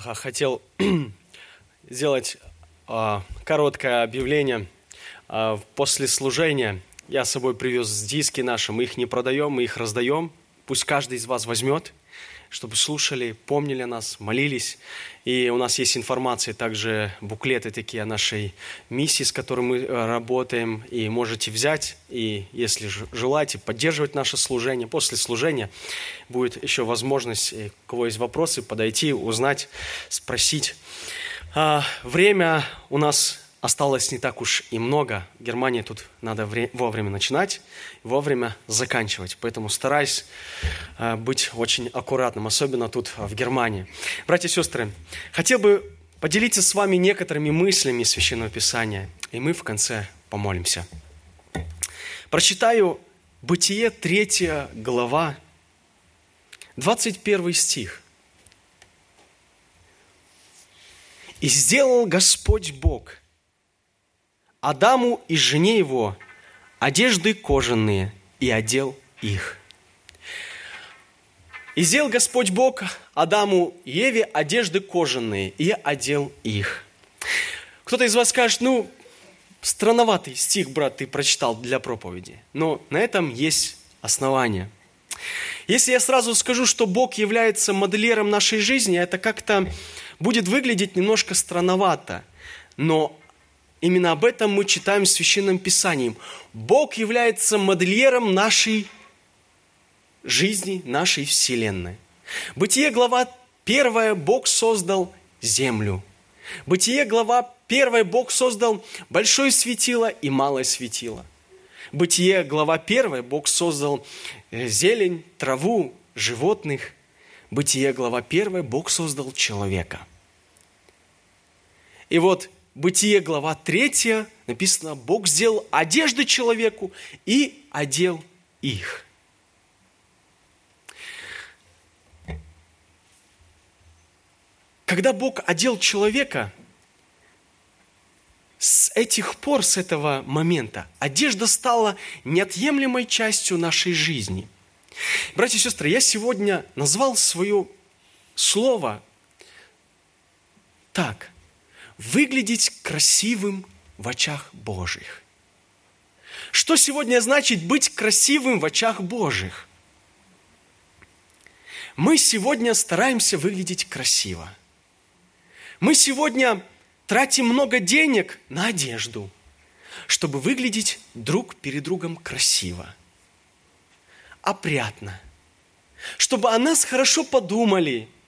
хотел сделать а, короткое объявление. А, после служения я с собой привез диски наши, мы их не продаем, мы их раздаем. Пусть каждый из вас возьмет, чтобы слушали, помнили нас, молились. И у нас есть информация, также буклеты такие о нашей миссии, с которой мы э, работаем. И можете взять, и если желаете, поддерживать наше служение. После служения будет еще возможность, у кого есть вопросы, подойти, узнать, спросить. А, время у нас осталось не так уж и много. В Германии тут надо вовремя начинать, вовремя заканчивать. Поэтому стараюсь а, быть очень аккуратным, особенно тут в Германии. Братья и сестры, хотел бы поделиться с вами некоторыми мыслями Священного Писания, и мы в конце помолимся. Прочитаю Бытие 3 глава, 21 стих. И сделал Господь Бог Адаму и жене его одежды кожаные и одел их. И сделал Господь Бог Адаму и Еве одежды кожаные и одел их. Кто-то из вас скажет, ну, странноватый стих, брат, ты прочитал для проповеди. Но на этом есть основание. Если я сразу скажу, что Бог является моделером нашей жизни, это как-то будет выглядеть немножко странновато. Но именно об этом мы читаем в Священном Писании. Бог является модельером нашей жизни, нашей Вселенной. Бытие, глава 1, Бог создал землю. Бытие, глава 1, Бог создал большое светило и малое светило. Бытие, глава 1, Бог создал э, зелень, траву, животных. Бытие, глава 1, Бог создал человека – и вот Бытие, глава 3, написано, Бог сделал одежды человеку и одел их. Когда Бог одел человека, с этих пор, с этого момента, одежда стала неотъемлемой частью нашей жизни. Братья и сестры, я сегодня назвал свое слово так выглядеть красивым в очах Божьих. Что сегодня значит быть красивым в очах Божьих? Мы сегодня стараемся выглядеть красиво. Мы сегодня тратим много денег на одежду, чтобы выглядеть друг перед другом красиво, опрятно, чтобы о нас хорошо подумали –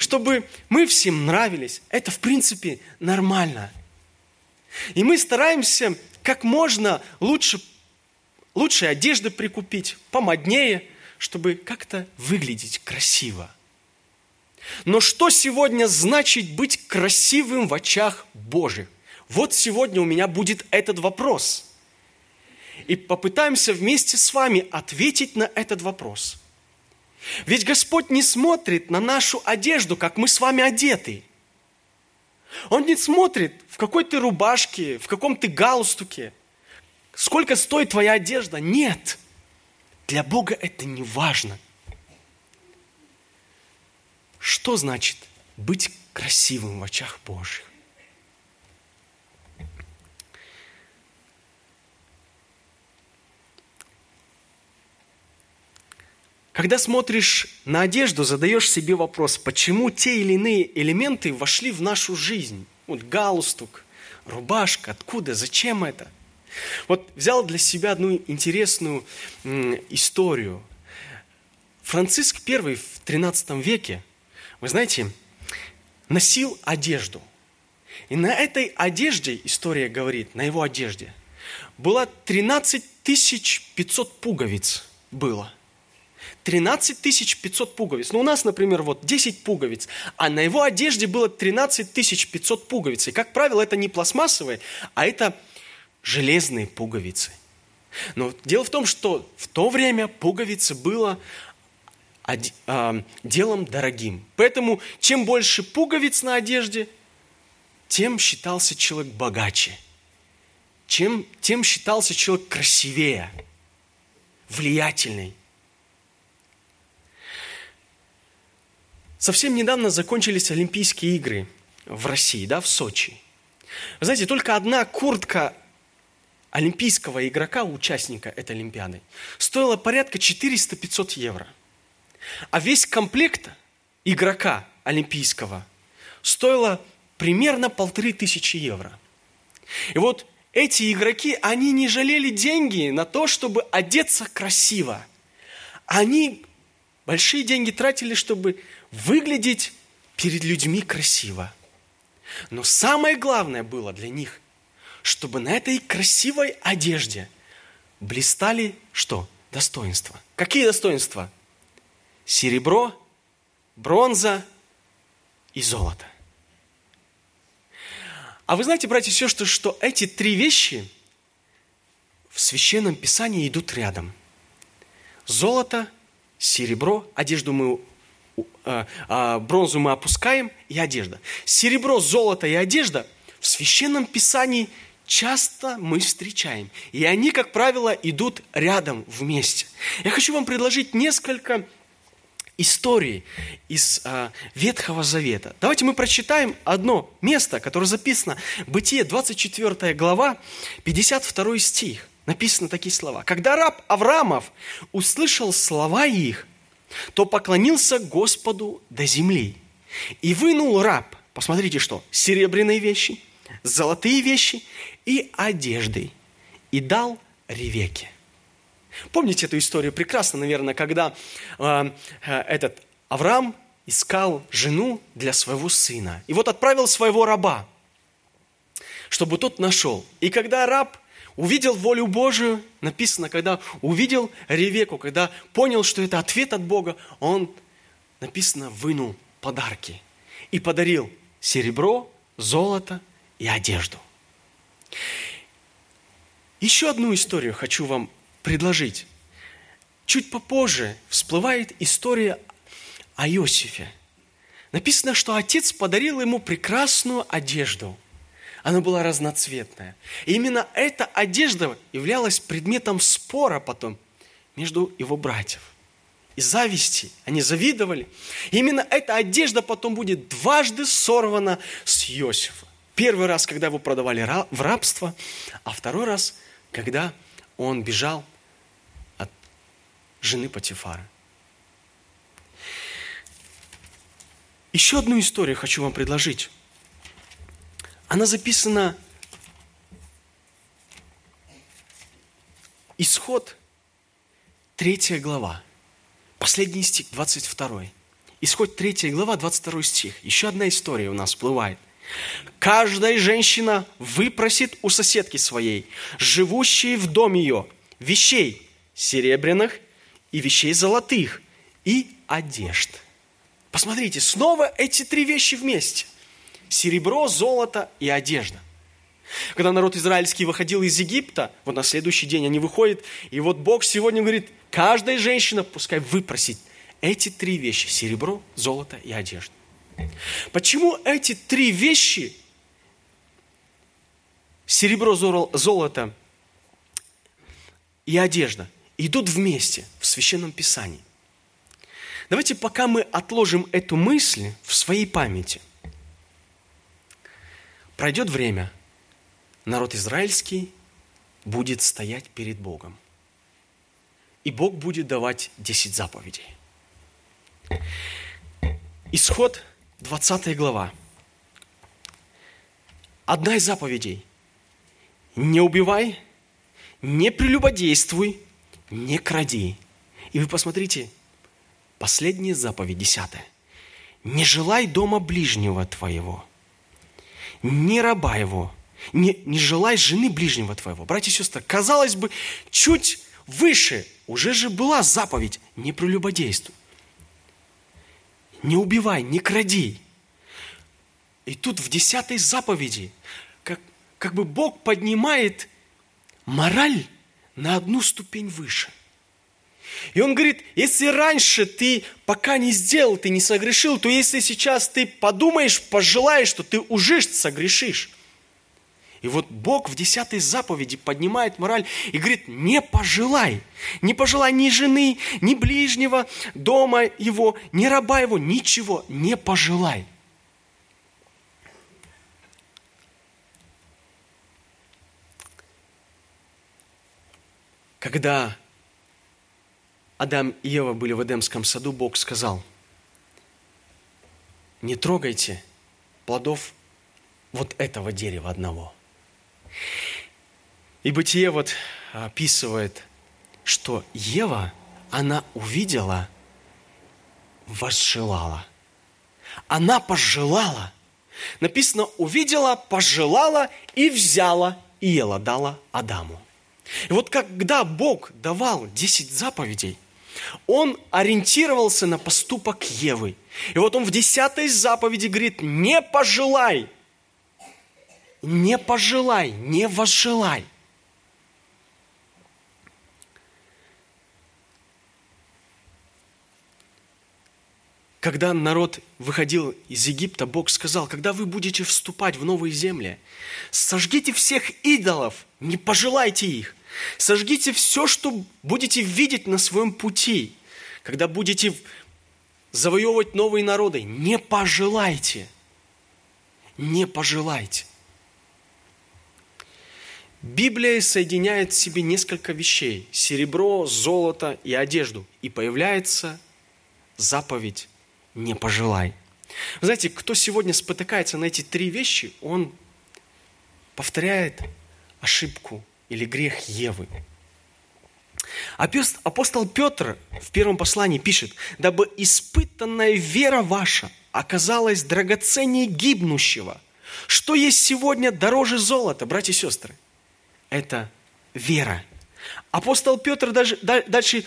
чтобы мы всем нравились. Это, в принципе, нормально. И мы стараемся как можно лучше, лучшие одежды прикупить, помоднее, чтобы как-то выглядеть красиво. Но что сегодня значит быть красивым в очах Божьих? Вот сегодня у меня будет этот вопрос. И попытаемся вместе с вами ответить на этот вопрос. Ведь Господь не смотрит на нашу одежду, как мы с вами одеты. Он не смотрит, в какой ты рубашке, в каком ты галстуке, сколько стоит твоя одежда. Нет. Для Бога это не важно. Что значит быть красивым в очах Божьих? Когда смотришь на одежду, задаешь себе вопрос, почему те или иные элементы вошли в нашу жизнь. Вот галстук, рубашка, откуда, зачем это? Вот взял для себя одну интересную историю. Франциск I в 13 веке, вы знаете, носил одежду. И на этой одежде, история говорит, на его одежде, было 13 500 пуговиц было – 13 500 пуговиц. Ну, у нас, например, вот 10 пуговиц, а на его одежде было 13 500 пуговиц. И, как правило, это не пластмассовые, а это железные пуговицы. Но дело в том, что в то время пуговицы было а, делом дорогим. Поэтому чем больше пуговиц на одежде, тем считался человек богаче. Чем, тем считался человек красивее, влиятельный. Совсем недавно закончились Олимпийские игры в России, да, в Сочи. Вы знаете, только одна куртка олимпийского игрока, участника этой Олимпиады, стоила порядка 400-500 евро. А весь комплект игрока олимпийского стоило примерно полторы тысячи евро. И вот эти игроки, они не жалели деньги на то, чтобы одеться красиво. Они большие деньги тратили, чтобы выглядеть перед людьми красиво. Но самое главное было для них, чтобы на этой красивой одежде блистали что? Достоинства. Какие достоинства? Серебро, бронза и золото. А вы знаете, братья и сестры, что эти три вещи в Священном Писании идут рядом. Золото, серебро, одежду мы а, а, бронзу мы опускаем и одежда. Серебро, золото и одежда в Священном Писании часто мы встречаем. И они, как правило, идут рядом вместе. Я хочу вам предложить несколько историй из а, Ветхого Завета. Давайте мы прочитаем одно место, которое записано. Бытие, 24 глава, 52 стих. Написаны такие слова. «Когда раб Авраамов услышал слова их, то поклонился Господу до земли. И вынул раб, посмотрите что, серебряные вещи, золотые вещи и одежды, и дал Ревеке. Помните эту историю прекрасно, наверное, когда э, э, этот Авраам искал жену для своего сына. И вот отправил своего раба, чтобы тот нашел. И когда раб увидел волю Божию, написано, когда увидел Ревеку, когда понял, что это ответ от Бога, он, написано, вынул подарки и подарил серебро, золото и одежду. Еще одну историю хочу вам предложить. Чуть попозже всплывает история о Иосифе. Написано, что отец подарил ему прекрасную одежду – она была разноцветная. И именно эта одежда являлась предметом спора потом между его братьев. И зависти, они завидовали. И именно эта одежда потом будет дважды сорвана с Иосифа. Первый раз, когда его продавали в рабство, а второй раз, когда он бежал от жены Патифара. Еще одну историю хочу вам предложить. Она записана Исход, третья глава, последний стих, 22. Исход третья глава, 22 стих. Еще одна история у нас всплывает. Каждая женщина выпросит у соседки своей, живущей в доме ее, вещей серебряных и вещей золотых и одежд. Посмотрите, снова эти три вещи вместе – серебро, золото и одежда. Когда народ израильский выходил из Египта, вот на следующий день они выходят, и вот Бог сегодня говорит, каждая женщина пускай выпросит эти три вещи – серебро, золото и одежда. Почему эти три вещи – серебро, золото и одежда – идут вместе в Священном Писании? Давайте пока мы отложим эту мысль в своей памяти – Пройдет время, народ израильский будет стоять перед Богом. И Бог будет давать 10 заповедей. Исход 20 глава. Одна из заповедей. Не убивай, не прелюбодействуй, не кради. И вы посмотрите, последняя заповедь, десятая. Не желай дома ближнего твоего – не раба его, не, не желай жены ближнего твоего. Братья и сестры, казалось бы, чуть выше уже же была заповедь «не прелюбодействуй». Не убивай, не кради. И тут в десятой заповеди как, как бы Бог поднимает мораль на одну ступень выше. И он говорит, если раньше ты пока не сделал, ты не согрешил, то если сейчас ты подумаешь, пожелаешь, что ты уже согрешишь. И вот Бог в десятой заповеди поднимает мораль и говорит, не пожелай, не пожелай ни жены, ни ближнего, дома его, ни раба его, ничего, не пожелай. Когда Адам и Ева были в Эдемском саду, Бог сказал, не трогайте плодов вот этого дерева одного – и Бытие вот описывает, что Ева, она увидела, возжелала. Она пожелала. Написано, увидела, пожелала и взяла, и ела, дала Адаму. И вот когда Бог давал 10 заповедей, он ориентировался на поступок Евы. И вот он в десятой заповеди говорит, не пожелай – не пожелай, не возжелай. Когда народ выходил из Египта, Бог сказал, когда вы будете вступать в новые земли, сожгите всех идолов, не пожелайте их. Сожгите все, что будете видеть на своем пути. Когда будете завоевывать новые народы, не пожелайте. Не пожелайте. Библия соединяет в себе несколько вещей. Серебро, золото и одежду. И появляется заповедь «не пожелай». Вы знаете, кто сегодня спотыкается на эти три вещи, он повторяет ошибку или грех Евы. Апостол Петр в первом послании пишет, «Дабы испытанная вера ваша оказалась драгоценнее гибнущего, что есть сегодня дороже золота, братья и сестры» это вера. Апостол Петр даже, дальше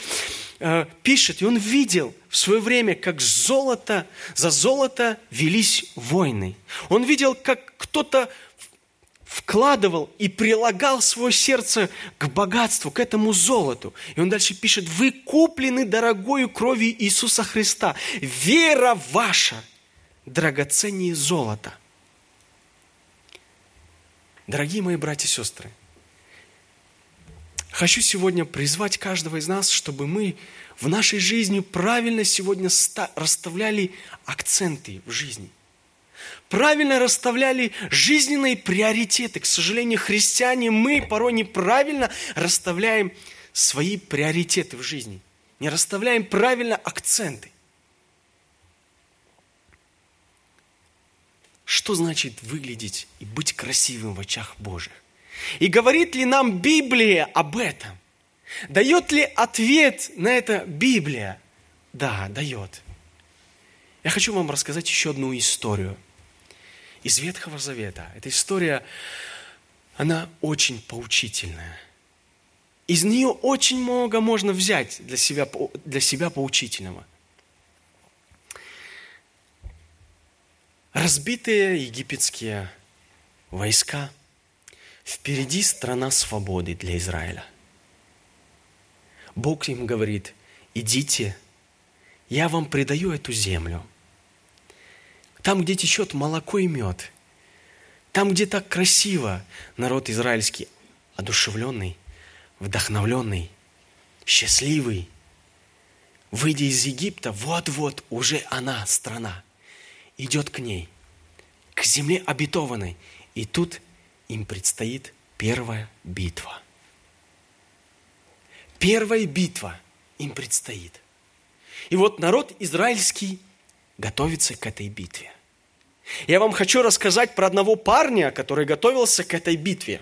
э, пишет, и он видел в свое время, как золото, за золото велись войны. Он видел, как кто-то вкладывал и прилагал свое сердце к богатству, к этому золоту. И он дальше пишет, вы куплены дорогою кровью Иисуса Христа. Вера ваша драгоценнее золота. Дорогие мои братья и сестры, Хочу сегодня призвать каждого из нас, чтобы мы в нашей жизни правильно сегодня расставляли акценты в жизни. Правильно расставляли жизненные приоритеты. К сожалению, христиане, мы порой неправильно расставляем свои приоритеты в жизни. Не расставляем правильно акценты. Что значит выглядеть и быть красивым в очах Божьих? И говорит ли нам Библия об этом? Дает ли ответ на это Библия? Да, дает. Я хочу вам рассказать еще одну историю из Ветхого Завета. Эта история, она очень поучительная. Из нее очень много можно взять для себя, для себя поучительного. Разбитые египетские войска – Впереди страна свободы для Израиля. Бог им говорит, идите, я вам предаю эту землю. Там, где течет молоко и мед, там, где так красиво, народ израильский одушевленный, вдохновленный, счастливый, выйдя из Египта, вот-вот уже она, страна, идет к ней, к земле обетованной. И тут – им предстоит первая битва. Первая битва им предстоит. И вот народ израильский готовится к этой битве. Я вам хочу рассказать про одного парня, который готовился к этой битве.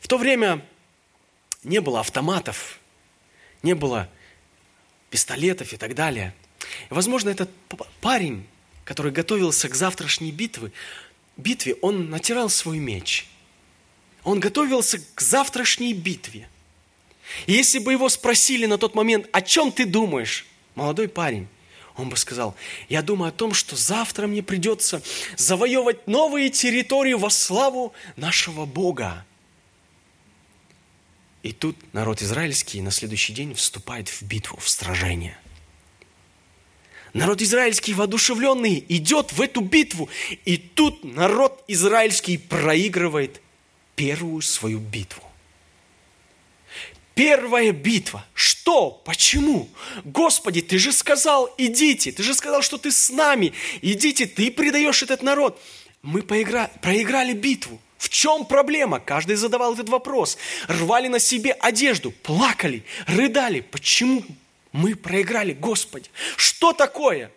В то время не было автоматов, не было пистолетов и так далее – возможно, этот парень, который готовился к завтрашней битве, битве, он натирал свой меч. Он готовился к завтрашней битве. И если бы его спросили на тот момент, о чем ты думаешь, молодой парень, он бы сказал, я думаю о том, что завтра мне придется завоевывать новые территории во славу нашего Бога. И тут народ израильский на следующий день вступает в битву, в сражение – Народ израильский воодушевленный идет в эту битву. И тут народ израильский проигрывает первую свою битву. Первая битва. Что? Почему? Господи, ты же сказал, идите. Ты же сказал, что ты с нами. Идите, ты предаешь этот народ. Мы поигра... проиграли битву. В чем проблема? Каждый задавал этот вопрос. Рвали на себе одежду, плакали, рыдали. Почему мы проиграли, Господи? Что такое?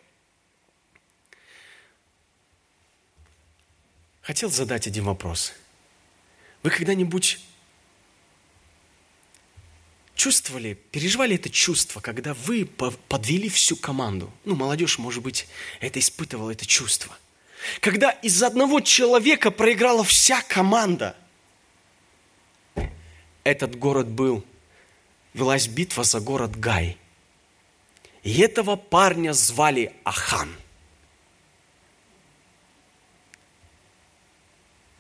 Хотел задать один вопрос. Вы когда-нибудь чувствовали, переживали это чувство, когда вы подвели всю команду? Ну, молодежь, может быть, это испытывала, это чувство. Когда из одного человека проиграла вся команда. Этот город был, велась битва за город Гай. И этого парня звали Ахан.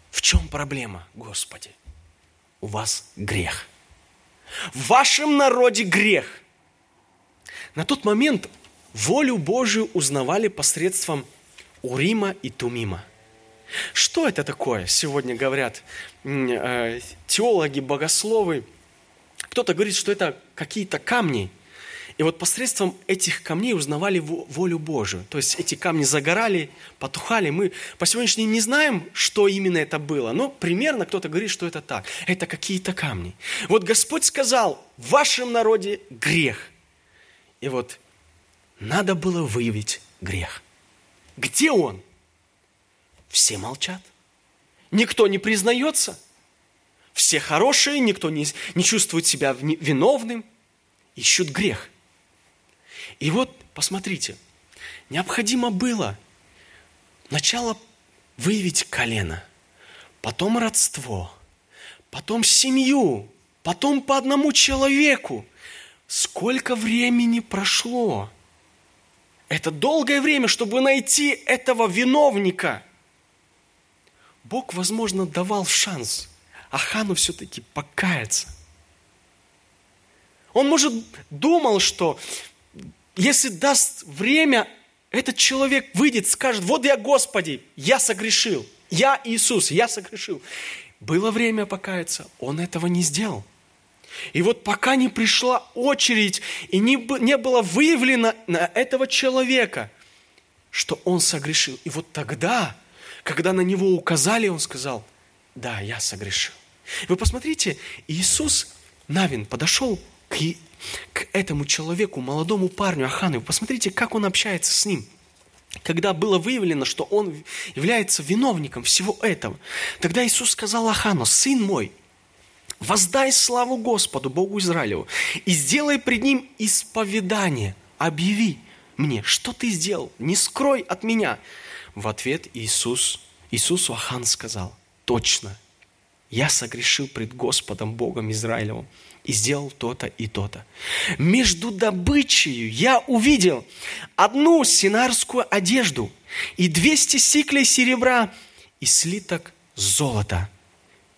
В чем проблема, Господи? У вас грех. В вашем народе грех. На тот момент волю Божию узнавали посредством Урима и Тумима. Что это такое? Сегодня говорят э, теологи, богословы. Кто-то говорит, что это какие-то камни. И вот посредством этих камней узнавали волю Божию. То есть эти камни загорали, потухали. Мы по сегодняшнему день не знаем, что именно это было. Но примерно кто-то говорит, что это так. Это какие-то камни. Вот Господь сказал, в вашем народе грех. И вот надо было выявить грех. Где он? Все молчат. Никто не признается. Все хорошие, никто не, не чувствует себя виновным. Ищут грех. И вот, посмотрите, необходимо было сначала выявить колено, потом родство, потом семью, потом по одному человеку. Сколько времени прошло? Это долгое время, чтобы найти этого виновника. Бог, возможно, давал шанс Ахану все-таки покаяться. Он, может, думал, что если даст время, этот человек выйдет, скажет, вот я, Господи, я согрешил. Я Иисус, я согрешил. Было время покаяться, он этого не сделал. И вот пока не пришла очередь и не, не было выявлено на этого человека, что он согрешил. И вот тогда, когда на него указали, он сказал, да, я согрешил. Вы посмотрите, Иисус Навин подошел к, к этому человеку, молодому парню Ахану. Посмотрите, как он общается с ним. Когда было выявлено, что он является виновником всего этого, тогда Иисус сказал Ахану, сын мой, Воздай славу Господу, Богу Израилеву, и сделай пред Ним исповедание. Объяви мне, что ты сделал, не скрой от меня. В ответ Иисус, Иисусу Ахан сказал, точно, я согрешил пред Господом Богом Израилевым и сделал то-то и то-то. Между добычей я увидел одну синарскую одежду и 200 сиклей серебра и слиток золота –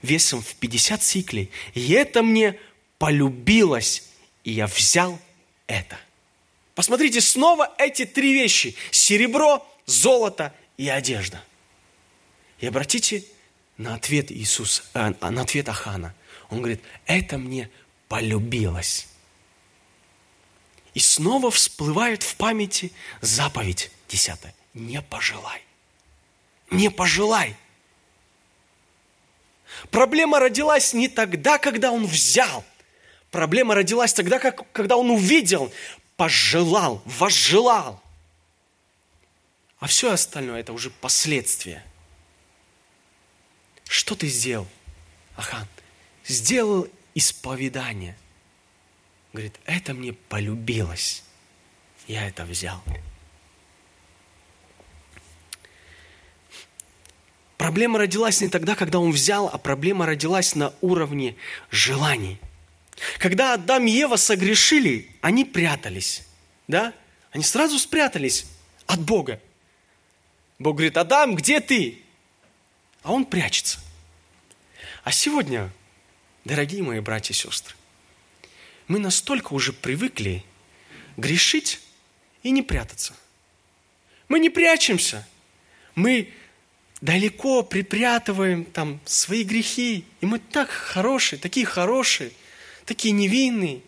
весом в 50 сиклей. И это мне полюбилось, и я взял это. Посмотрите, снова эти три вещи. Серебро, золото и одежда. И обратите на ответ Иисуса, э, на ответ Ахана. Он говорит, это мне полюбилось. И снова всплывает в памяти заповедь десятая. Не пожелай. Не пожелай. Проблема родилась не тогда, когда он взял. Проблема родилась тогда, как, когда он увидел, пожелал, возжелал. А все остальное это уже последствия. Что ты сделал, Ахан? Сделал исповедание. Говорит, это мне полюбилось. Я это взял. Проблема родилась не тогда, когда он взял, а проблема родилась на уровне желаний. Когда Адам и Ева согрешили, они прятались. Да? Они сразу спрятались от Бога. Бог говорит, Адам, где ты? А он прячется. А сегодня, дорогие мои братья и сестры, мы настолько уже привыкли грешить и не прятаться. Мы не прячемся. Мы далеко припрятываем там свои грехи. И мы так хорошие, такие хорошие, такие невинные.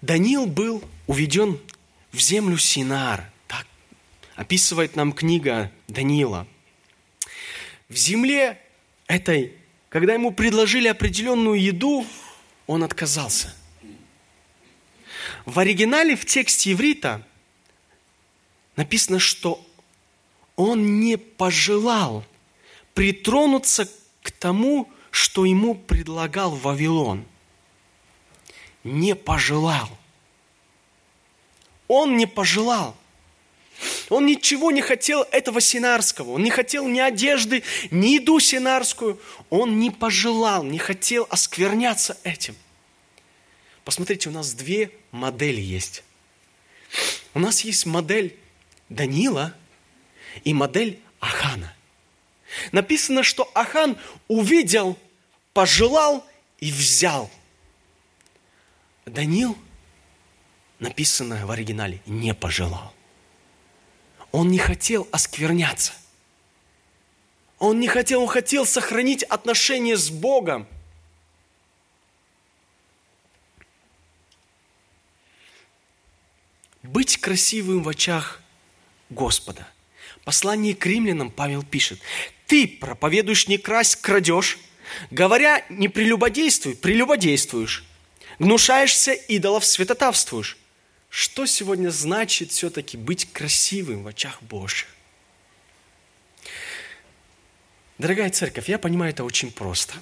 Даниил был уведен в землю Синар. Описывает нам книга Даниила. В земле этой, когда ему предложили определенную еду, он отказался. В оригинале, в тексте иврита написано, что он не пожелал притронуться к тому, что ему предлагал Вавилон. Не пожелал. Он не пожелал. Он ничего не хотел этого синарского. Он не хотел ни одежды, ни еду синарскую. Он не пожелал, не хотел оскверняться этим. Посмотрите, у нас две модели есть. У нас есть модель Данила и модель Ахана. Написано, что Ахан увидел, пожелал и взял. Данил, написано в оригинале, не пожелал. Он не хотел оскверняться. Он не хотел, он хотел сохранить отношения с Богом. Быть красивым в очах Господа. Послание к римлянам Павел пишет, ты проповедуешь не красть, крадешь, говоря не прелюбодействуй, прелюбодействуешь, гнушаешься идолов, святотавствуешь. Что сегодня значит все-таки быть красивым в очах Божьих? Дорогая церковь, я понимаю, это очень просто.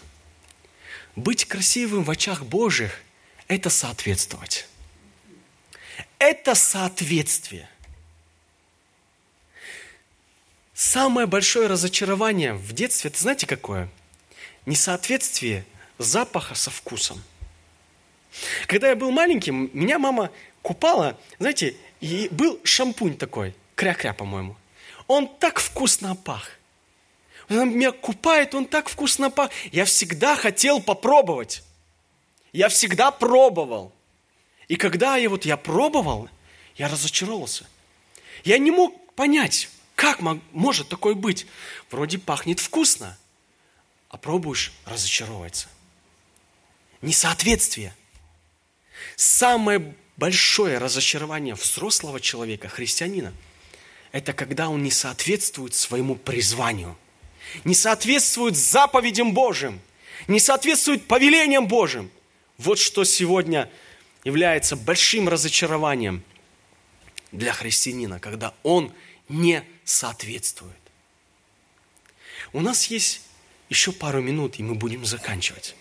Быть красивым в очах Божьих – это соответствовать. Это соответствие. Самое большое разочарование в детстве, это знаете какое? Несоответствие запаха со вкусом. Когда я был маленьким, меня мама купала, знаете, и был шампунь такой, кря-кря, по-моему. Он так вкусно пах. Она меня купает, он так вкусно пах. Я всегда хотел попробовать. Я всегда пробовал. И когда я вот я пробовал, я разочаровался. Я не мог понять, как может такое быть. Вроде пахнет вкусно, а пробуешь, разочаровывается. Несоответствие. Самое большое разочарование взрослого человека, христианина, это когда он не соответствует своему призванию, не соответствует заповедям Божьим, не соответствует повелениям Божьим. Вот что сегодня является большим разочарованием для христианина, когда он не соответствует. У нас есть еще пару минут, и мы будем заканчивать.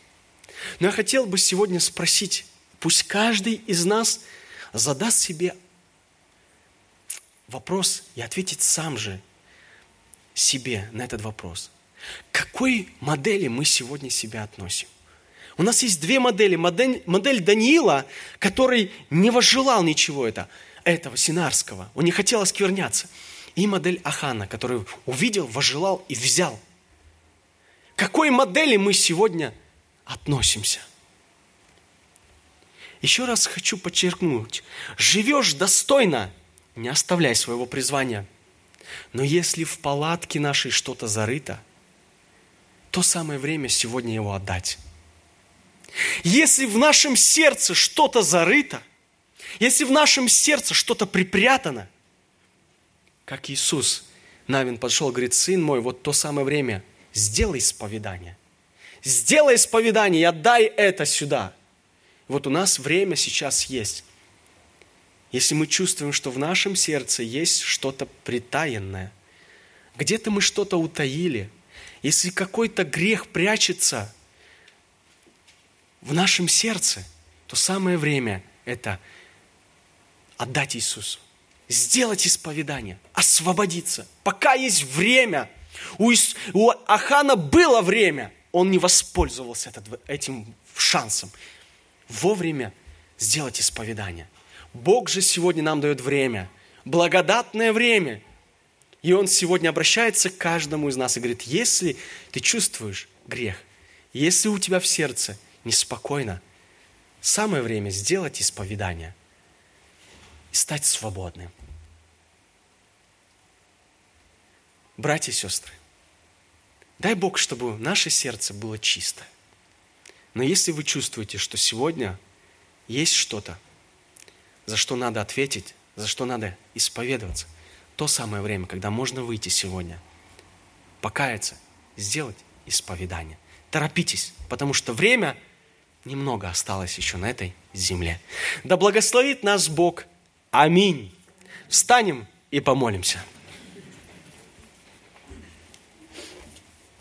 Но я хотел бы сегодня спросить Пусть каждый из нас задаст себе вопрос и ответит сам же себе на этот вопрос. К какой модели мы сегодня себя относим? У нас есть две модели. Модель, модель Даниила, который не возжелал ничего это, этого синарского. Он не хотел оскверняться. И модель Ахана, который увидел, возжелал и взял. К какой модели мы сегодня относимся? Еще раз хочу подчеркнуть, живешь достойно, не оставляй своего призвания. Но если в палатке нашей что-то зарыто, то самое время сегодня его отдать. Если в нашем сердце что-то зарыто, если в нашем сердце что-то припрятано, как Иисус, Навин подошел, говорит, сын мой, вот то самое время, сделай исповедание. Сделай исповедание и отдай это сюда. Вот у нас время сейчас есть. Если мы чувствуем, что в нашем сердце есть что-то притаянное, где-то мы что-то утаили, если какой-то грех прячется в нашем сердце, то самое время это отдать Иисусу, сделать исповедание, освободиться. Пока есть время. У, Ис... у Ахана было время, он не воспользовался этим шансом вовремя сделать исповедание. Бог же сегодня нам дает время, благодатное время. И Он сегодня обращается к каждому из нас и говорит, если ты чувствуешь грех, если у тебя в сердце неспокойно, самое время сделать исповедание и стать свободным. Братья и сестры, дай Бог, чтобы наше сердце было чисто. Но если вы чувствуете, что сегодня есть что-то, за что надо ответить, за что надо исповедоваться, то самое время, когда можно выйти сегодня, покаяться, сделать исповедание. Торопитесь, потому что время немного осталось еще на этой земле. Да благословит нас Бог. Аминь. Встанем и помолимся.